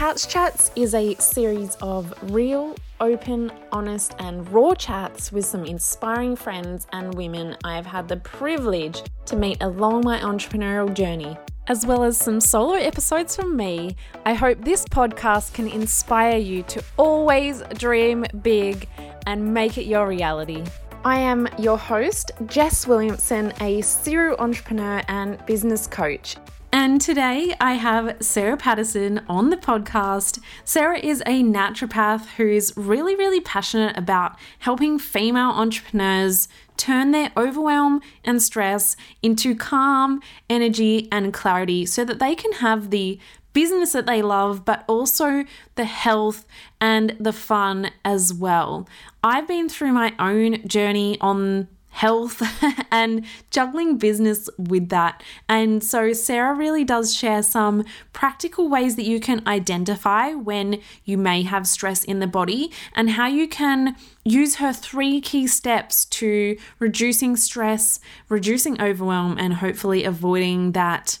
Couch Chats is a series of real, open, honest, and raw chats with some inspiring friends and women I have had the privilege to meet along my entrepreneurial journey, as well as some solo episodes from me. I hope this podcast can inspire you to always dream big and make it your reality. I am your host, Jess Williamson, a serial entrepreneur and business coach. And today I have Sarah Patterson on the podcast. Sarah is a naturopath who's really, really passionate about helping female entrepreneurs turn their overwhelm and stress into calm, energy, and clarity so that they can have the business that they love, but also the health and the fun as well. I've been through my own journey on health and juggling business with that. And so Sarah really does share some practical ways that you can identify when you may have stress in the body and how you can use her three key steps to reducing stress, reducing overwhelm, and hopefully avoiding that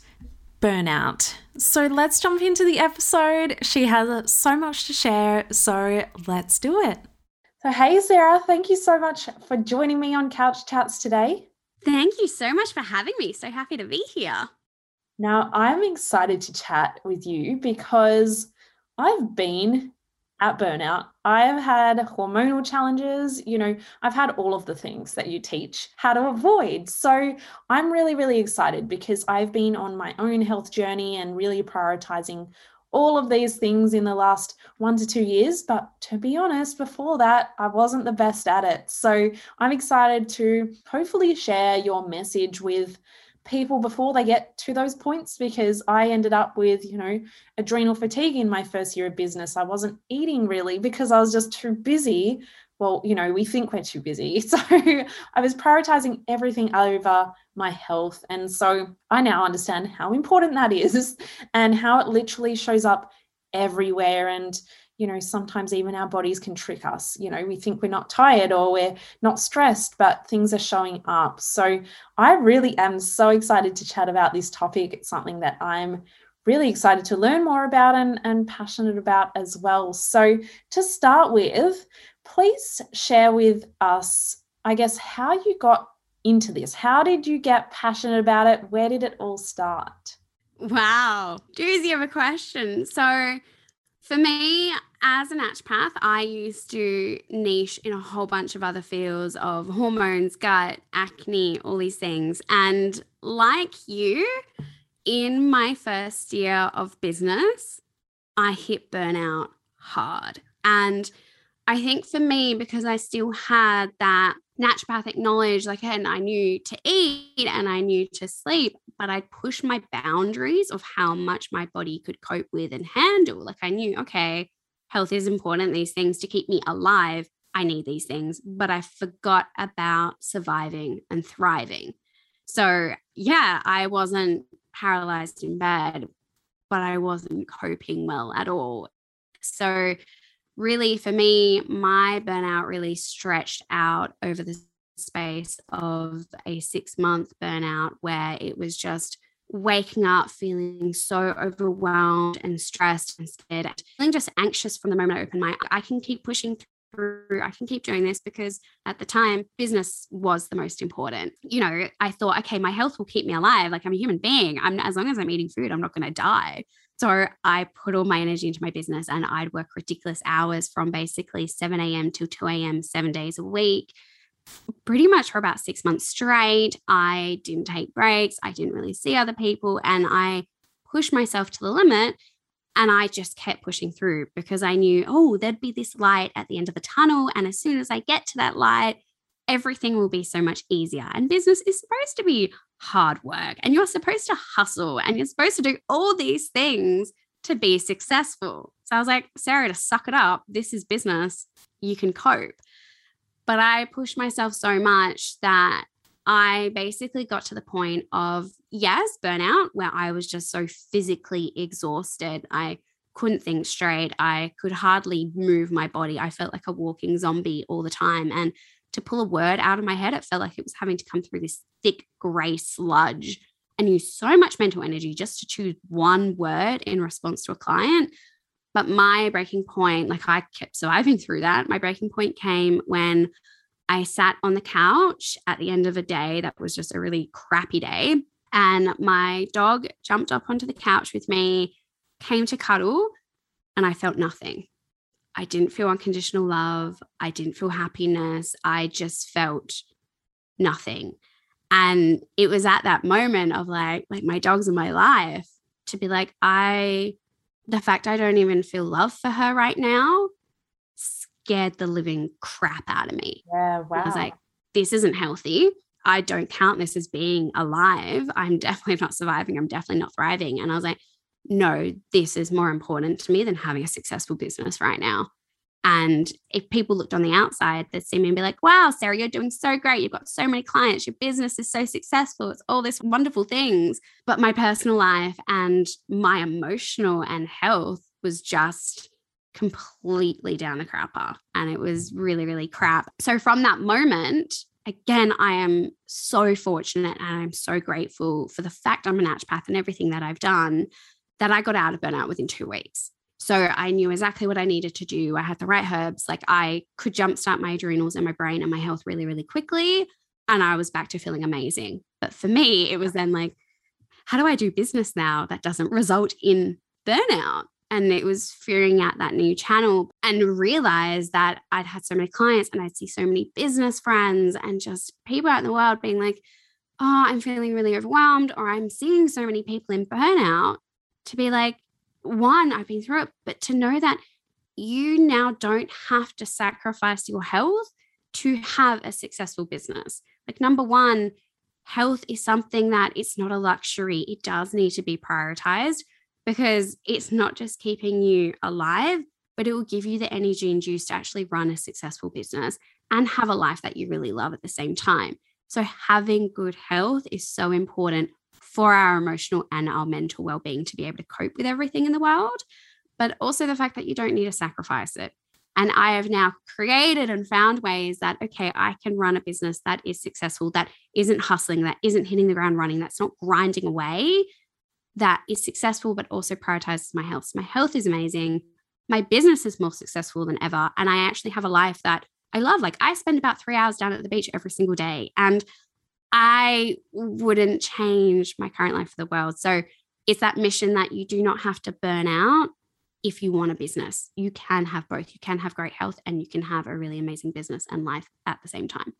burnout. So let's jump into the episode. She has so much to share, so let's do it. So, hey, Sarah, thank you so much for joining me on Couch Chats today. Thank you so much for having me. So happy to be here. Now, I'm excited to chat with you because I've been at burnout. I've had hormonal challenges, you know, I've had all of the things that you teach how to avoid. So I'm really, really excited because I've been on my own health journey and really prioritizing all of these things in the last one to two years. But to be honest, before that, I wasn't the best at it. So I'm excited to hopefully share your message with people before they get to those points because I ended up with, you know, adrenal fatigue in my first year of business. I wasn't eating really because I was just too busy. Well, you know, we think we're too busy. So I was prioritizing everything over my health. And so I now understand how important that is and how it literally shows up everywhere. And, you know, sometimes even our bodies can trick us. You know, we think we're not tired or we're not stressed, but things are showing up. So I really am so excited to chat about this topic. It's something that I'm really excited to learn more about and, and passionate about as well. So to start with, please share with us, I guess, how you got into this? How did you get passionate about it? Where did it all start? Wow, doozy of a question. So, for me, as a naturopath, I used to niche in a whole bunch of other fields of hormones, gut, acne, all these things. And like you, in my first year of business, I hit burnout hard. And I think for me, because I still had that naturopathic knowledge, like, and I knew to eat and I knew to sleep, but I pushed my boundaries of how much my body could cope with and handle. Like, I knew, okay, health is important, these things to keep me alive. I need these things, but I forgot about surviving and thriving. So, yeah, I wasn't paralyzed in bed, but I wasn't coping well at all. So, really for me, my burnout really stretched out over the space of a six month burnout where it was just waking up feeling so overwhelmed and stressed and scared, feeling just anxious from the moment I opened my I can keep pushing through, I can keep doing this because at the time business was the most important. You know, I thought, okay, my health will keep me alive. Like I'm a human being. I'm as long as I'm eating food, I'm not going to die. So I put all my energy into my business and I'd work ridiculous hours from basically 7 a.m. to 2 a.m., seven days a week, pretty much for about six months straight. I didn't take breaks. I didn't really see other people. And I pushed myself to the limit. And I just kept pushing through because I knew, oh, there'd be this light at the end of the tunnel. And as soon as I get to that light, everything will be so much easier. And business is supposed to be hard work and you're supposed to hustle and you're supposed to do all these things to be successful. So I was like, Sarah, to suck it up. This is business. You can cope. But I pushed myself so much that I basically got to the point of, yes, burnout, where I was just so physically exhausted. I couldn't think straight. I could hardly move my body. I felt like a walking zombie all the time. And to pull a word out of my head, it felt like it was having to come through this thick gray sludge and use so much mental energy just to choose one word in response to a client. But my breaking point, like I kept surviving through that. My breaking point came when I sat on the couch at the end of a day that was just a really crappy day. And my dog jumped up onto the couch with me, came to cuddle, and I felt nothing. I didn't feel unconditional love. I didn't feel happiness. I just felt nothing. And it was at that moment of like, like my dog's in my life to be like, I, the fact I don't even feel love for her right now scared the living crap out of me. Yeah, wow. I was like, this isn't healthy. I don't count this as being alive. I'm definitely not surviving. I'm definitely not thriving. And I was like, no, this is more important to me than having a successful business right now. And if people looked on the outside, they'd see me and be like, wow, Sarah, you're doing so great. You've got so many clients. Your business is so successful. It's all this wonderful things. But my personal life and my emotional and health was just completely down the crapper. And it was really, really crap. So from that moment, again, I am so fortunate and I'm so grateful for the fact I'm a naturopath and everything that I've done that I got out of burnout within two weeks. So I knew exactly what I needed to do. I had the right herbs. Like I could jumpstart my adrenals and my brain and my health really, really quickly. And I was back to feeling amazing. But for me, it was then like, how do I do business now that doesn't result in burnout? And it was figuring out that new channel and realize that I'd had so many clients and I'd see so many business friends and just people out in the world being like, oh, I'm feeling really overwhelmed, or I'm seeing so many people in burnout to be like, one, I've been through it, but to know that you now don't have to sacrifice your health to have a successful business. Like, number one, health is something that it's not a luxury, it does need to be prioritized because it's not just keeping you alive, but it will give you the energy and juice to actually run a successful business and have a life that you really love at the same time. So, having good health is so important for our emotional and our mental well being to be able to cope with everything in the world, but also the fact that you don't need to sacrifice it. And I have now created and found ways that, okay, I can run a business that is successful, that isn't hustling, that isn't hitting the ground running, that's not grinding away, that is successful, but also prioritizes my health. So my health is amazing. My business is more successful than ever. And I actually have a life that I love. Like I spend about three hours down at the beach every single day. And I wouldn't change my current life for the world. So it's that mission that you do not have to burn out if you want a business. You can have both. You can have great health and you can have a really amazing business and life at the same time.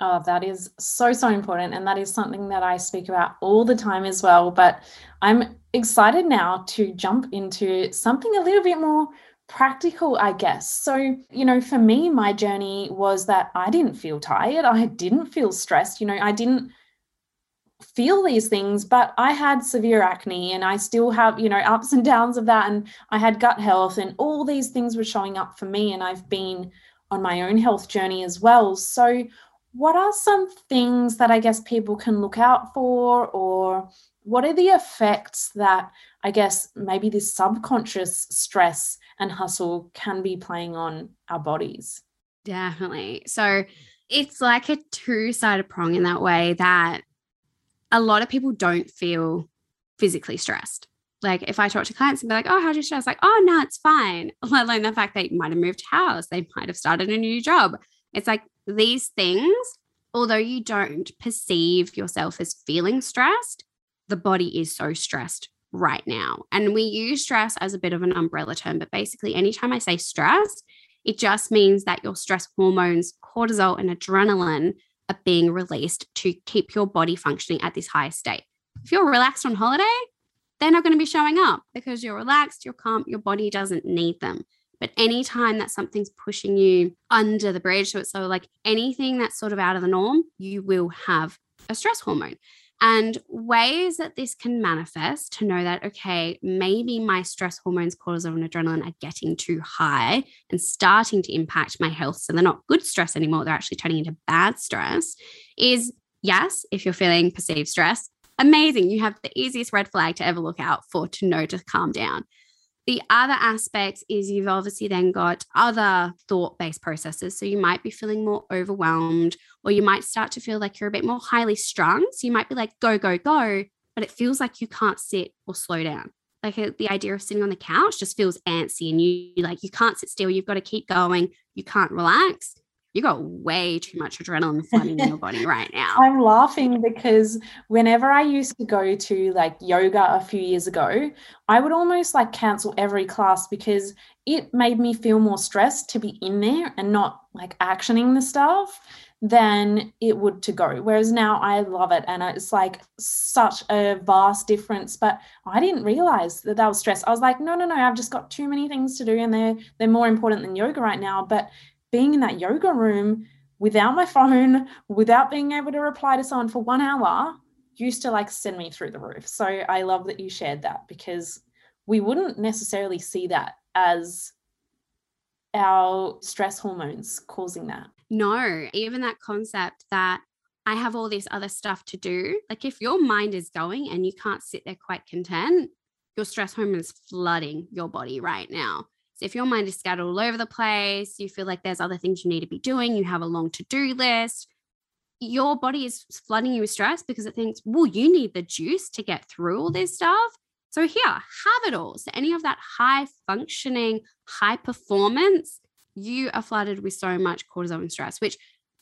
Oh, that is so, so important. And that is something that I speak about all the time as well. But I'm excited now to jump into something a little bit more practical, I guess. So, you know, for me, my journey was that I didn't feel tired. I didn't feel stressed. You know, I didn't feel these things, but I had severe acne and I still have, you know, ups and downs of that. And I had gut health and all these things were showing up for me. And I've been on my own health journey as well. So, what are some things that I guess people can look out for, or what are the effects that I guess maybe this subconscious stress and hustle can be playing on our bodies. Definitely. So it's like a two sided prong in that way that a lot of people don't feel physically stressed. Like if I talk to clients and be like, oh, how how's your stress? Like, oh, no, it's fine. Let alone the fact they might have moved house, they might have started a new job. It's like these things, although you don't perceive yourself as feeling stressed, the body is so stressed right now. And we use stress as a bit of an umbrella term, but basically, anytime I say stress, it just means that your stress hormones, cortisol and adrenaline, are being released to keep your body functioning at this high state. If you're relaxed on holiday, they're not going to be showing up because you're relaxed, you're calm, your body doesn't need them. But anytime that something's pushing you under the bridge, so it's so like anything that's sort of out of the norm, you will have a stress hormone and ways that this can manifest to know that, okay, maybe my stress hormones, cortisol and adrenaline are getting too high and starting to impact my health. So they're not good stress anymore. They're actually turning into bad stress. Is yes, if you're feeling perceived stress, amazing. You have the easiest red flag to ever look out for to know to calm down. The other aspect is you've obviously then got other thought based processes. So you might be feeling more overwhelmed, or you might start to feel like you're a bit more highly strung. So you might be like, go, go, go, but it feels like you can't sit or slow down. like uh, the idea of sitting on the couch just feels antsy and you like you can't sit still you've got to keep going you can't relax you got way too much adrenaline flooding in your body right now. I'm laughing because whenever I used to go to like yoga a few years ago, I would almost like cancel every class because it made me feel more stressed to be in there and not like actioning the stuff than it would to go. Whereas now I love it and it's like such a vast difference. But I didn't realize that that was stress. I was like, no, no, no, I've just got too many things to do and they're they're more important than yoga right now. But being in that yoga room without my phone, without being able to reply to someone for one hour, used to like send me through the roof. So I love that you shared that because we wouldn't necessarily see that as our stress hormones causing that. No, even that concept that I have all this other stuff to do. Like if your mind is going and you can't sit there quite content, your stress hormone is flooding your body right now. So if your mind is scattered all over the place, you feel like there's other things you need to be doing, you have a long to do list, your body is flooding you with stress because it thinks, well, you need the juice to get through all this stuff. So here, have it all. So any of that high functioning, high performance, you are flooded with so much cortisol and stress, which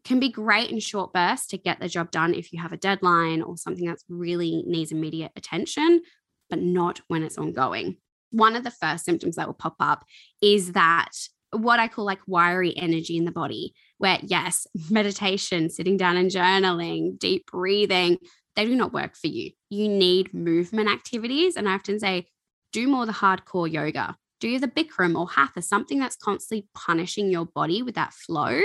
can be great in short bursts to get the job done if you have a deadline or something that's really needs immediate attention, but not when it's ongoing one of the first symptoms that will pop up is that what I call like wiry energy in the body, where yes, meditation, sitting down and journaling, deep breathing, they do not work for you. You need movement activities. And I often say, do more the hardcore yoga, do the Bikram or Hatha, something that's constantly punishing your body with that flow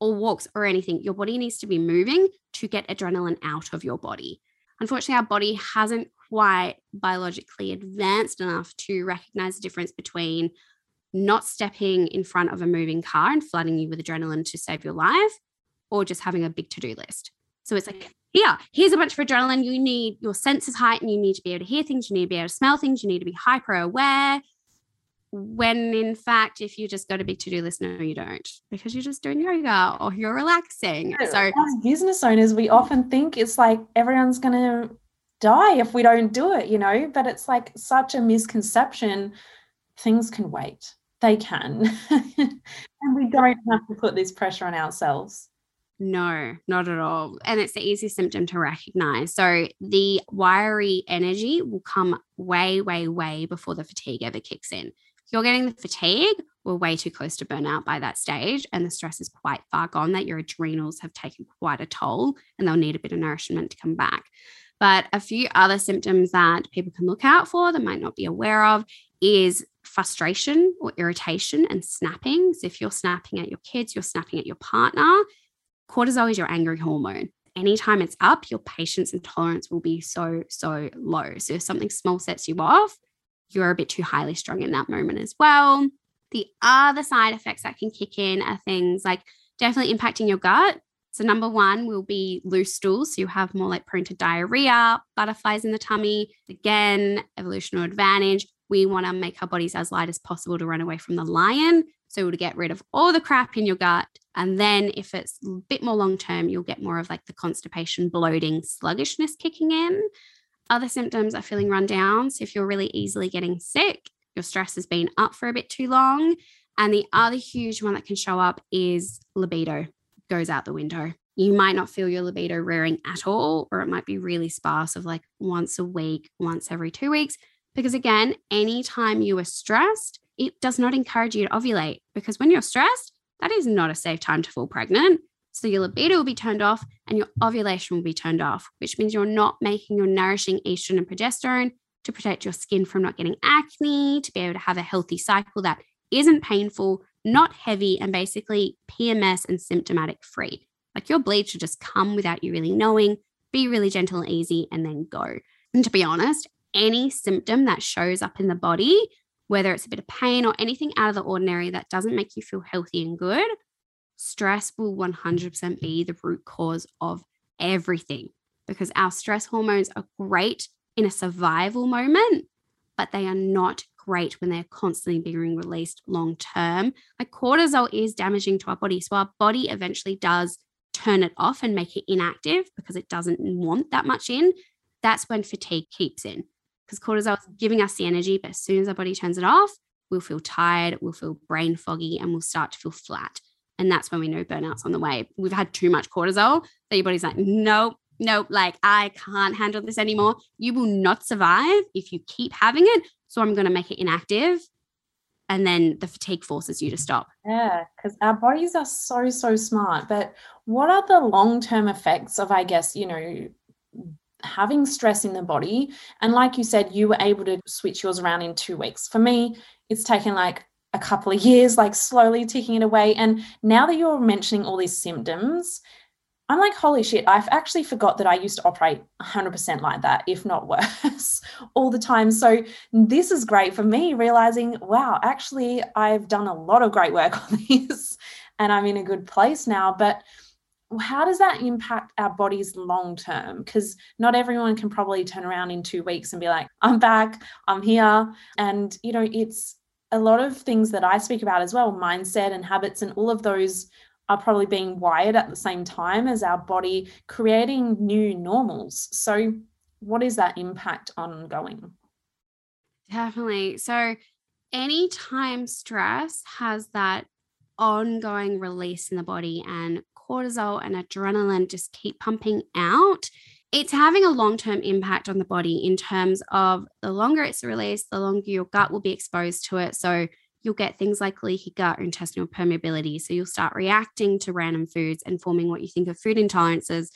or walks or anything. Your body needs to be moving to get adrenaline out of your body. Unfortunately, our body hasn't quite biologically advanced enough to recognize the difference between not stepping in front of a moving car and flooding you with adrenaline to save your life or just having a big to-do list. So it's like, yeah, here's a bunch of adrenaline. You need your senses heightened. You need to be able to hear things. You need to be able to smell things. You need to be hyper aware. When in fact, if you just got a big to do list, no, you don't, because you're just doing yoga or you're relaxing. So, as business owners, we often think it's like everyone's going to die if we don't do it, you know? But it's like such a misconception. Things can wait, they can. and we don't have to put this pressure on ourselves. No, not at all. And it's the easiest symptom to recognize. So the wiry energy will come way, way, way before the fatigue ever kicks in. If you're getting the fatigue, we're way too close to burnout by that stage. And the stress is quite far gone that your adrenals have taken quite a toll and they'll need a bit of nourishment to come back. But a few other symptoms that people can look out for that might not be aware of is frustration or irritation and snapping. So if you're snapping at your kids, you're snapping at your partner, cortisol is your angry hormone. Anytime it's up, your patience and tolerance will be so, so low. So if something small sets you off, you're a bit too highly strung in that moment as well. The other side effects that can kick in are things like definitely impacting your gut. So, number one will be loose stools. So, you have more like prone to diarrhea, butterflies in the tummy. Again, evolutionary advantage. We want to make our bodies as light as possible to run away from the lion. So, to get rid of all the crap in your gut. And then, if it's a bit more long term, you'll get more of like the constipation, bloating, sluggishness kicking in. Other symptoms are feeling run down. So, if you're really easily getting sick, your stress has been up for a bit too long. And the other huge one that can show up is libido goes out the window. You might not feel your libido rearing at all, or it might be really sparse of like once a week, once every two weeks. Because again, anytime you are stressed, it does not encourage you to ovulate because when you're stressed, that is not a safe time to fall pregnant. So your libido will be turned off and your ovulation will be turned off, which means you're not making your nourishing estrogen and progesterone to protect your skin from not getting acne, to be able to have a healthy cycle that isn't painful, not heavy, and basically PMS and symptomatic free. Like your bleed should just come without you really knowing, be really gentle and easy, and then go. And to be honest, any symptom that shows up in the body, whether it's a bit of pain or anything out of the ordinary that doesn't make you feel healthy and good, stress will 100% be the root cause of everything because our stress hormones are great in a survival moment, but they are not great when they're constantly being released long term. Like cortisol is damaging to our body. So our body eventually does turn it off and make it inactive because it doesn't want that much in. That's when fatigue keeps in. because cortisol is giving us the energy, but as soon as our body turns it off, we'll feel tired, we'll feel brain foggy, and we'll start to feel flat. And that's when we know burnout's on the way. We've had too much cortisol that your body's like, nope, nope, like I can't handle this anymore. You will not survive if you keep having it. So I'm going to make it inactive. And then the fatigue forces you to stop. Yeah, because our bodies are so, so smart. But what are the long term effects of, I guess, you know, having stress in the body? And like you said, you were able to switch yours around in two weeks. For me, it's taken like a couple of years, like slowly ticking it away. And now that you're mentioning all these symptoms, I'm like, holy shit, I've actually forgot that I used to operate 100% like that, if not worse, all the time. So, this is great for me realizing, wow, actually, I've done a lot of great work on this and I'm in a good place now. But how does that impact our bodies long term? Because not everyone can probably turn around in two weeks and be like, I'm back, I'm here. And, you know, it's a lot of things that I speak about as well mindset and habits and all of those are probably being wired at the same time as our body creating new normals. So, what is that impact ongoing? Definitely. So, anytime stress has that ongoing release in the body and cortisol and adrenaline just keep pumping out, it's having a long term impact on the body in terms of the longer it's released, the longer your gut will be exposed to it. So, you'll get things like leaky gut or intestinal permeability. So you'll start reacting to random foods and forming what you think of food intolerances,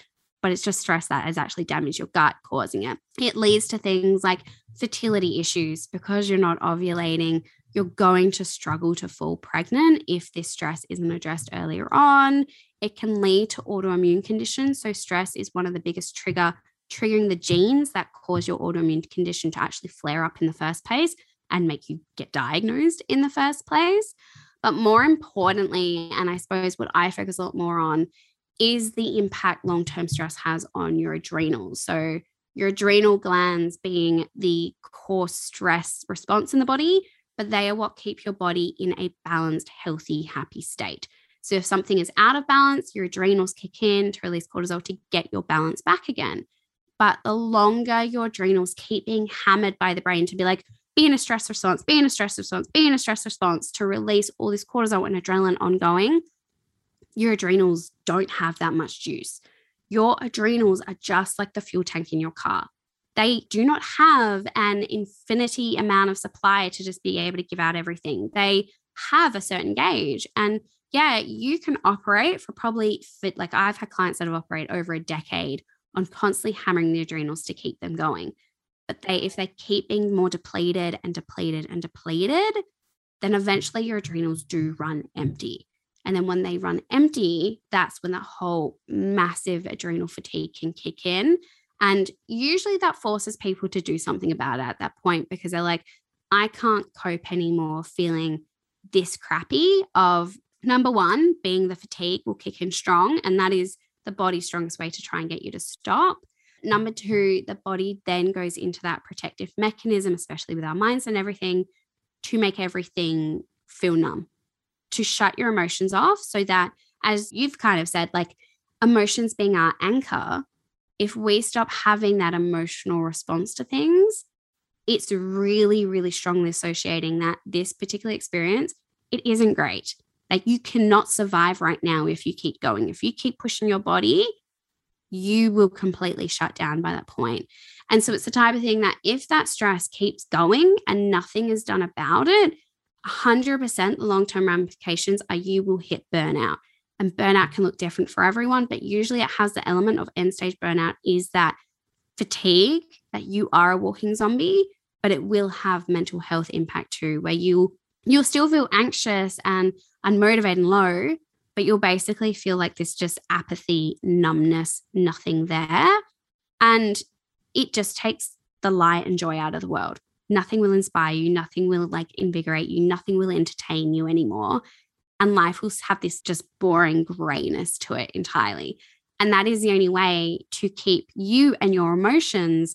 but it's just stress that has actually damaged your gut, causing it. It leads to things like fertility issues because you're not ovulating. You're going to struggle to fall pregnant if this stress isn't addressed earlier on. It can lead to autoimmune conditions. So, stress is one of the biggest trigger triggering the genes that cause your autoimmune condition to actually flare up in the first place and make you get diagnosed in the first place. But more importantly, and I suppose what I focus a lot more on is the impact long term stress has on your adrenals. So, your adrenal glands being the core stress response in the body, but they are what keep your body in a balanced, healthy, happy state. So, if something is out of balance, your adrenals kick in to release cortisol to get your balance back again. But the longer your adrenals keep being hammered by the brain to be like, be in a stress response, be in a stress response, be in a stress response to release all this cortisol and adrenaline ongoing, your adrenals don't have that much juice. Your adrenals are just like the fuel tank in your car. They do not have an infinity amount of supply to just be able to give out everything. They have a certain gauge. And yeah, you can operate for probably fit like I've had clients that have operated over a decade on constantly hammering the adrenals to keep them going but they if they keep being more depleted and depleted and depleted then eventually your adrenals do run empty. And then when they run empty that's when that whole massive adrenal fatigue can kick in. And usually that forces people to do something about it at that point because they're like i can't cope anymore feeling this crappy of number one being the fatigue will kick in strong and that is the body's strongest way to try and get you to stop Number two, the body then goes into that protective mechanism, especially with our minds and everything, to make everything feel numb, to shut your emotions off so that, as you've kind of said, like emotions being our anchor, if we stop having that emotional response to things, it's really, really strongly associating that this particular experience, it isn't great. Like you cannot survive right now if you keep going. If you keep pushing your body, you will completely shut down by that point. And so it's the type of thing that if that stress keeps going and nothing is done about it, 100% the long term ramifications are you will hit burnout. And burnout can look different for everyone, but usually it has the element of end stage burnout is that fatigue, that you are a walking zombie, but it will have mental health impact too, where you you'll still feel anxious and unmotivated and low, but you'll basically feel like this just apathy, numbness, nothing there. And it just takes the light and joy out of the world. Nothing will inspire you, nothing will like invigorate you, nothing will entertain you anymore. And life will have this just boring grayness to it entirely. And that is the only way to keep you and your emotions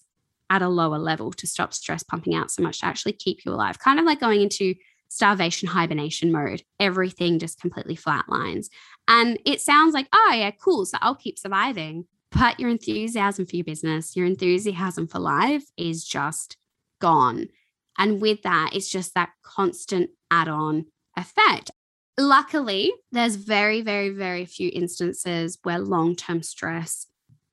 at a lower level to stop stress pumping out so much to actually keep you alive. Kind of like going into starvation hibernation mode. Everything just completely flatlines. And it sounds like, oh, yeah, cool. So I'll keep surviving. But your enthusiasm for your business, your enthusiasm for life is just gone. And with that, it's just that constant add on effect. Luckily, there's very, very, very few instances where long term stress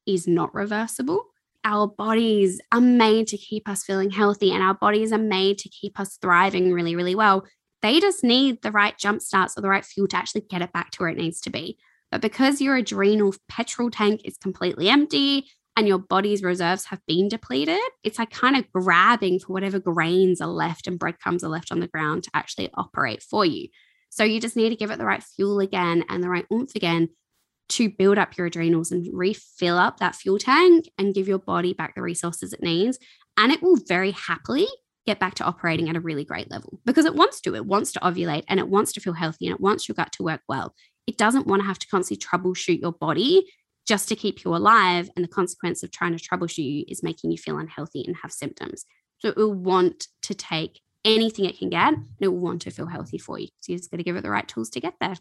is not reversible. Our bodies are made to keep us feeling healthy, and our bodies are made to keep us thriving really, really well. They just need the right jump starts or the right fuel to actually get it back to where it needs to be. But because your adrenal petrol tank is completely empty and your body's reserves have been depleted, it's like kind of grabbing for whatever grains are left and breadcrumbs are left on the ground to actually operate for you. So you just need to give it the right fuel again and the right oomph again to build up your adrenals and refill up that fuel tank and give your body back the resources it needs. And it will very happily get back to operating at a really great level because it wants to. It wants to ovulate and it wants to feel healthy and it wants your gut to work well. It doesn't want to have to constantly troubleshoot your body just to keep you alive. And the consequence of trying to troubleshoot you is making you feel unhealthy and have symptoms. So it will want to take anything it can get and it will want to feel healthy for you. So you just got to give it the right tools to get there.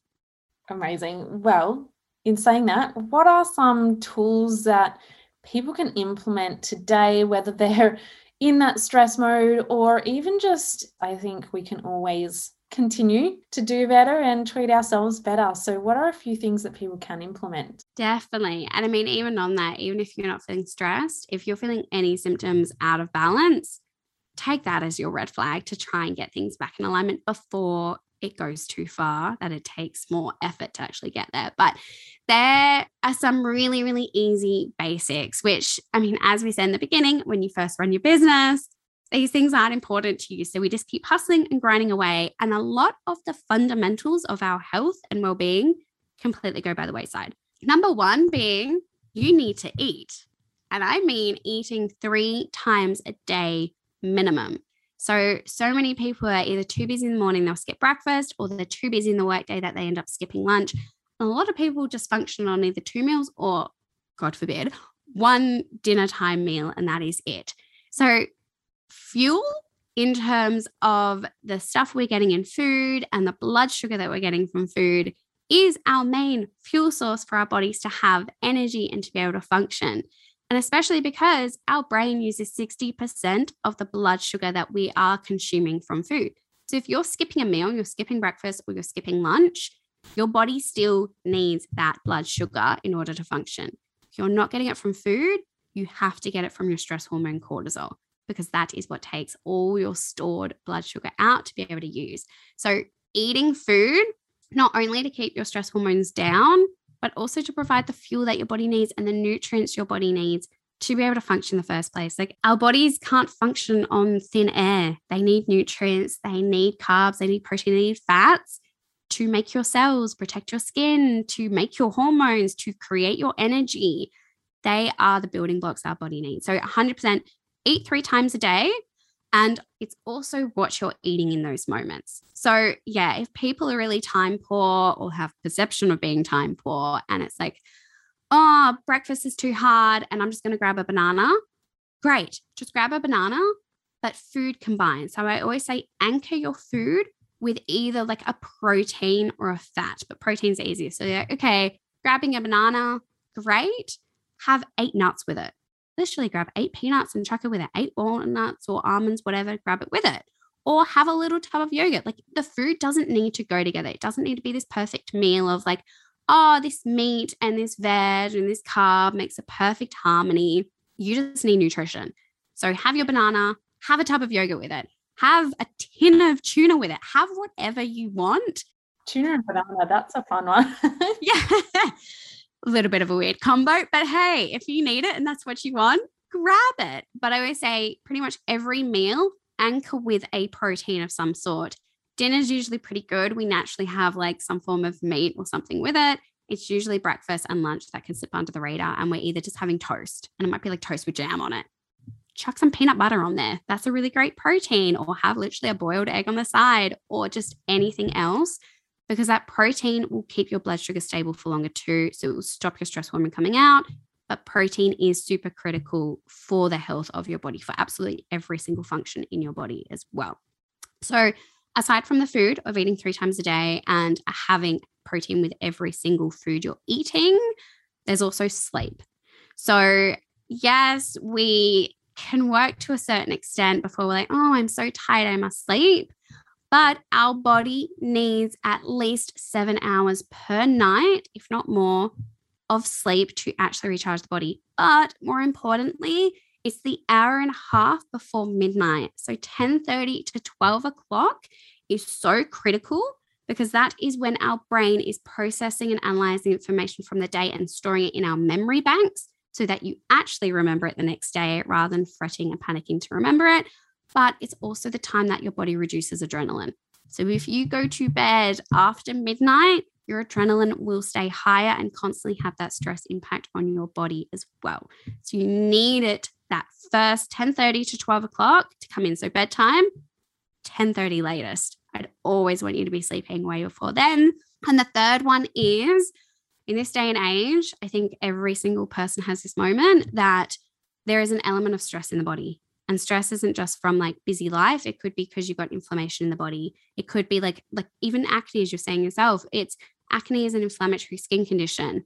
Amazing. Well, in saying that, what are some tools that people can implement today, whether they're in that stress mode or even just, I think we can always continue to do better and treat ourselves better. So, what are a few things that people can implement? Definitely. And I mean, even on that, even if you're not feeling stressed, if you're feeling any symptoms out of balance, take that as your red flag to try and get things back in alignment before it goes too far, that it takes more effort to actually get there. But there are some really, really easy basics, which I mean, as we said in the beginning, when you first run your business, these things aren't important to you. So we just keep hustling and grinding away. And a lot of the fundamentals of our health and well being completely go by the wayside. Number one being you need to eat. And I mean eating three times a day minimum. So, so many people are either too busy in the morning, they'll skip breakfast, or they're too busy in the workday that they end up skipping lunch. And a lot of people just function on either two meals or, God forbid, one dinner time meal, and that is it. So, fuel in terms of the stuff we're getting in food and the blood sugar that we're getting from food is our main fuel source for our bodies to have energy and to be able to function. And especially because our brain uses 60% of the blood sugar that we are consuming from food. So if you're skipping a meal, you're skipping breakfast, or you're skipping lunch, your body still needs that blood sugar in order to function. If you're not getting it from food, you have to get it from your stress hormone cortisol because that is what takes all your stored blood sugar out to be able to use. So, eating food, not only to keep your stress hormones down, but also to provide the fuel that your body needs and the nutrients your body needs to be able to function in the first place. Like our bodies can't function on thin air. They need nutrients, they need carbs, they need protein, they need fats to make your cells, protect your skin, to make your hormones, to create your energy. They are the building blocks our body needs. So 100% eat three times a day. And it's also what you're eating in those moments. So, yeah, if people are really time poor or have perception of being time poor, and it's like, oh, breakfast is too hard and I'm just going to grab a banana, great. Just grab a banana, but food combined. So, I always say anchor your food with either like a protein or a fat, but protein's easier. So, yeah, okay, grabbing a banana, great. Have eight nuts with it literally grab eight peanuts and chuck it with it, eight walnuts or almonds, whatever, grab it with it. Or have a little tub of yogurt. Like the food doesn't need to go together. It doesn't need to be this perfect meal of like, oh, this meat and this veg and this carb makes a perfect harmony. You just need nutrition. So have your banana, have a tub of yogurt with it, have a tin of tuna with it, have whatever you want. Tuna and banana, that's a fun one. yeah a little bit of a weird combo, but hey, if you need it and that's what you want, grab it. But I always say pretty much every meal anchor with a protein of some sort. Dinner's usually pretty good. We naturally have like some form of meat or something with it. It's usually breakfast and lunch that can slip under the radar. And we're either just having toast and it might be like toast with jam on it. Chuck some peanut butter on there. That's a really great protein, or have literally a boiled egg on the side, or just anything else because that protein will keep your blood sugar stable for longer too. So it will stop your stress hormone coming out. But protein is super critical for the health of your body, for absolutely every single function in your body as well. So, aside from the food of eating three times a day and having protein with every single food you're eating, there's also sleep. So, yes, we can work to a certain extent before we're like, oh, I'm so tired, I must sleep. But our body needs at least seven hours per night, if not more, of sleep to actually recharge the body. But more importantly, it's the hour and a half before midnight. So 10:30 to 12 o'clock is so critical because that is when our brain is processing and analyzing information from the day and storing it in our memory banks so that you actually remember it the next day rather than fretting and panicking to remember it. But it's also the time that your body reduces adrenaline. So if you go to bed after midnight, your adrenaline will stay higher and constantly have that stress impact on your body as well. So you need it that first 10:30 to 12 o'clock to come in. So bedtime, 10:30 latest. I'd always want you to be sleeping way before then. And the third one is in this day and age, I think every single person has this moment that there is an element of stress in the body. And stress isn't just from like busy life. It could be because you've got inflammation in the body. It could be like like even acne, as you're saying yourself. It's acne is an inflammatory skin condition.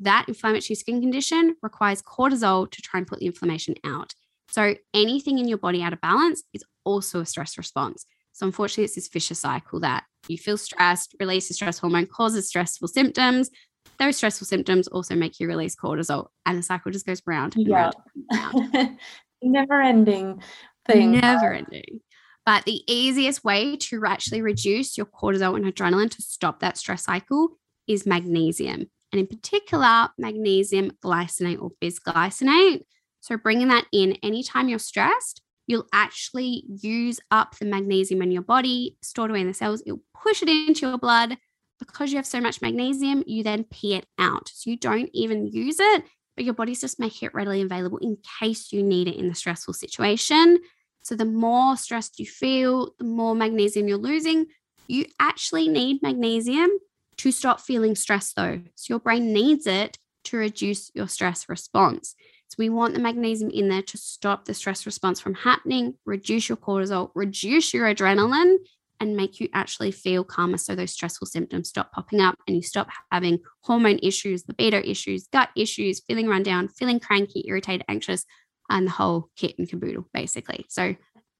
That inflammatory skin condition requires cortisol to try and put the inflammation out. So anything in your body out of balance is also a stress response. So unfortunately, it's this vicious cycle that you feel stressed, release the stress hormone, causes stressful symptoms. Those stressful symptoms also make you release cortisol, and the cycle just goes round and yeah. round. And round. Never ending thing. Never ending. But the easiest way to actually reduce your cortisol and adrenaline to stop that stress cycle is magnesium. And in particular, magnesium glycinate or bisglycinate. So bringing that in anytime you're stressed, you'll actually use up the magnesium in your body, stored away in the cells. It'll push it into your blood. Because you have so much magnesium, you then pee it out. So you don't even use it, but your body's just making it readily available in case you need it in the stressful situation. So the more stressed you feel, the more magnesium you're losing. You actually need magnesium to stop feeling stressed, though. So your brain needs it to reduce your stress response. So we want the magnesium in there to stop the stress response from happening, reduce your cortisol, reduce your adrenaline, and make you actually feel calmer so those stressful symptoms stop popping up and you stop having hormone issues, libido issues, gut issues, feeling run down, feeling cranky, irritated, anxious, and the whole kit and caboodle, basically. So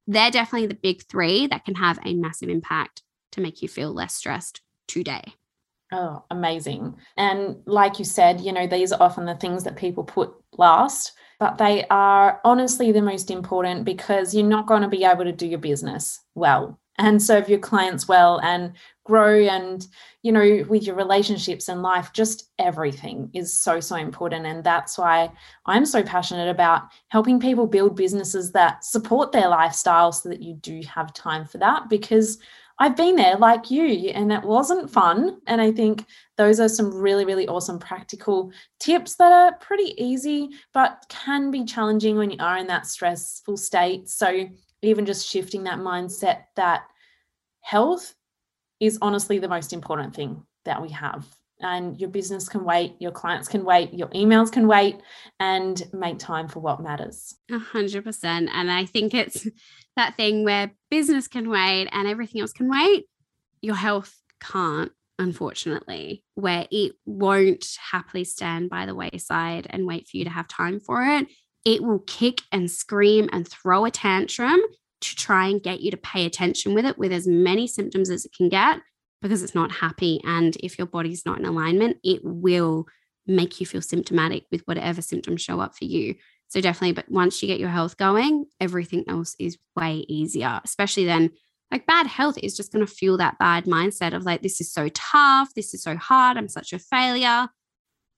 they're definitely the big three that can have a massive impact to make you feel less stressed today. Oh, amazing. And like you said, you know, these are often the things that people put last, but they are honestly the most important because you're not going to be able to do your business well and serve your clients well and grow and you know with your relationships and life just everything is so so important and that's why i'm so passionate about helping people build businesses that support their lifestyle so that you do have time for that because I've been there like you, and it wasn't fun. And I think those are some really, really awesome practical tips that are pretty easy, but can be challenging when you are in that stressful state. So, even just shifting that mindset that health is honestly the most important thing that we have. And your business can wait, your clients can wait, your emails can wait, and make time for what matters. A hundred percent. And I think it's that thing where business can wait and everything else can wait. Your health can't, unfortunately, where it won't happily stand by the wayside and wait for you to have time for it. It will kick and scream and throw a tantrum to try and get you to pay attention with it with as many symptoms as it can get because it's not happy. And if your body's not in alignment, it will make you feel symptomatic with whatever symptoms show up for you. So definitely, but once you get your health going, everything else is way easier, especially then. Like bad health is just going to fuel that bad mindset of like, this is so tough, this is so hard, I'm such a failure.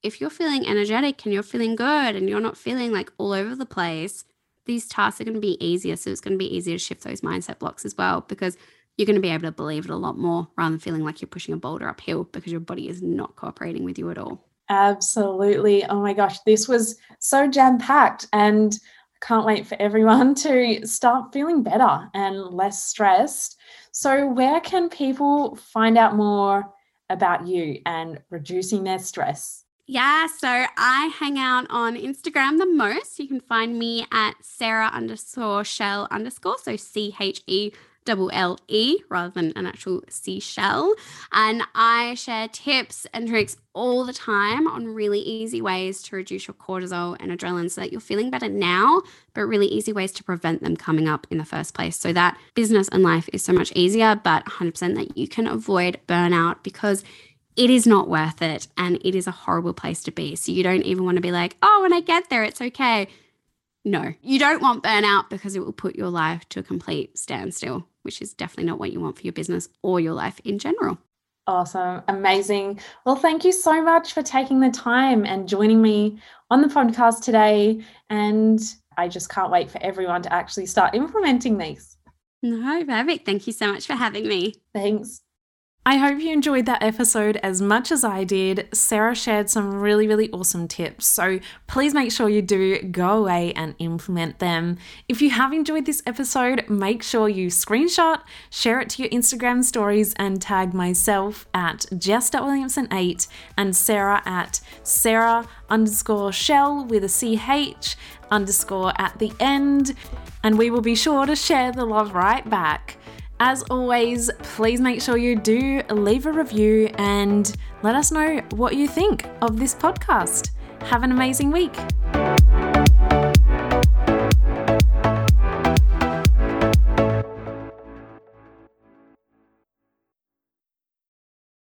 If you're feeling energetic and you're feeling good and you're not feeling like all over the place, these tasks are going to be easier. So it's going to be easier to shift those mindset blocks as well because you're going to be able to believe it a lot more rather than feeling like you're pushing a boulder uphill because your body is not cooperating with you at all. Absolutely. Oh my gosh, this was so jam packed. And I can't wait for everyone to start feeling better and less stressed. So, where can people find out more about you and reducing their stress? Yeah, so I hang out on Instagram the most. You can find me at Sarah underscore Chelle underscore, so C H E double L E rather than an actual seashell. And I share tips and tricks all the time on really easy ways to reduce your cortisol and adrenaline so that you're feeling better now, but really easy ways to prevent them coming up in the first place. So that business and life is so much easier, but 100% that you can avoid burnout because it is not worth it and it is a horrible place to be. So you don't even want to be like, oh, when I get there, it's okay. No, you don't want burnout because it will put your life to a complete standstill which is definitely not what you want for your business or your life in general. Awesome. Amazing. Well, thank you so much for taking the time and joining me on the podcast today. And I just can't wait for everyone to actually start implementing these. No, perfect. Thank you so much for having me. Thanks. I hope you enjoyed that episode as much as I did. Sarah shared some really, really awesome tips, so please make sure you do go away and implement them. If you have enjoyed this episode, make sure you screenshot, share it to your Instagram stories, and tag myself at Jess.Williamson8 and Sarah at Sarah underscore Chelle with a CH underscore at the end, and we will be sure to share the love right back. As always, please make sure you do leave a review and let us know what you think of this podcast. Have an amazing week.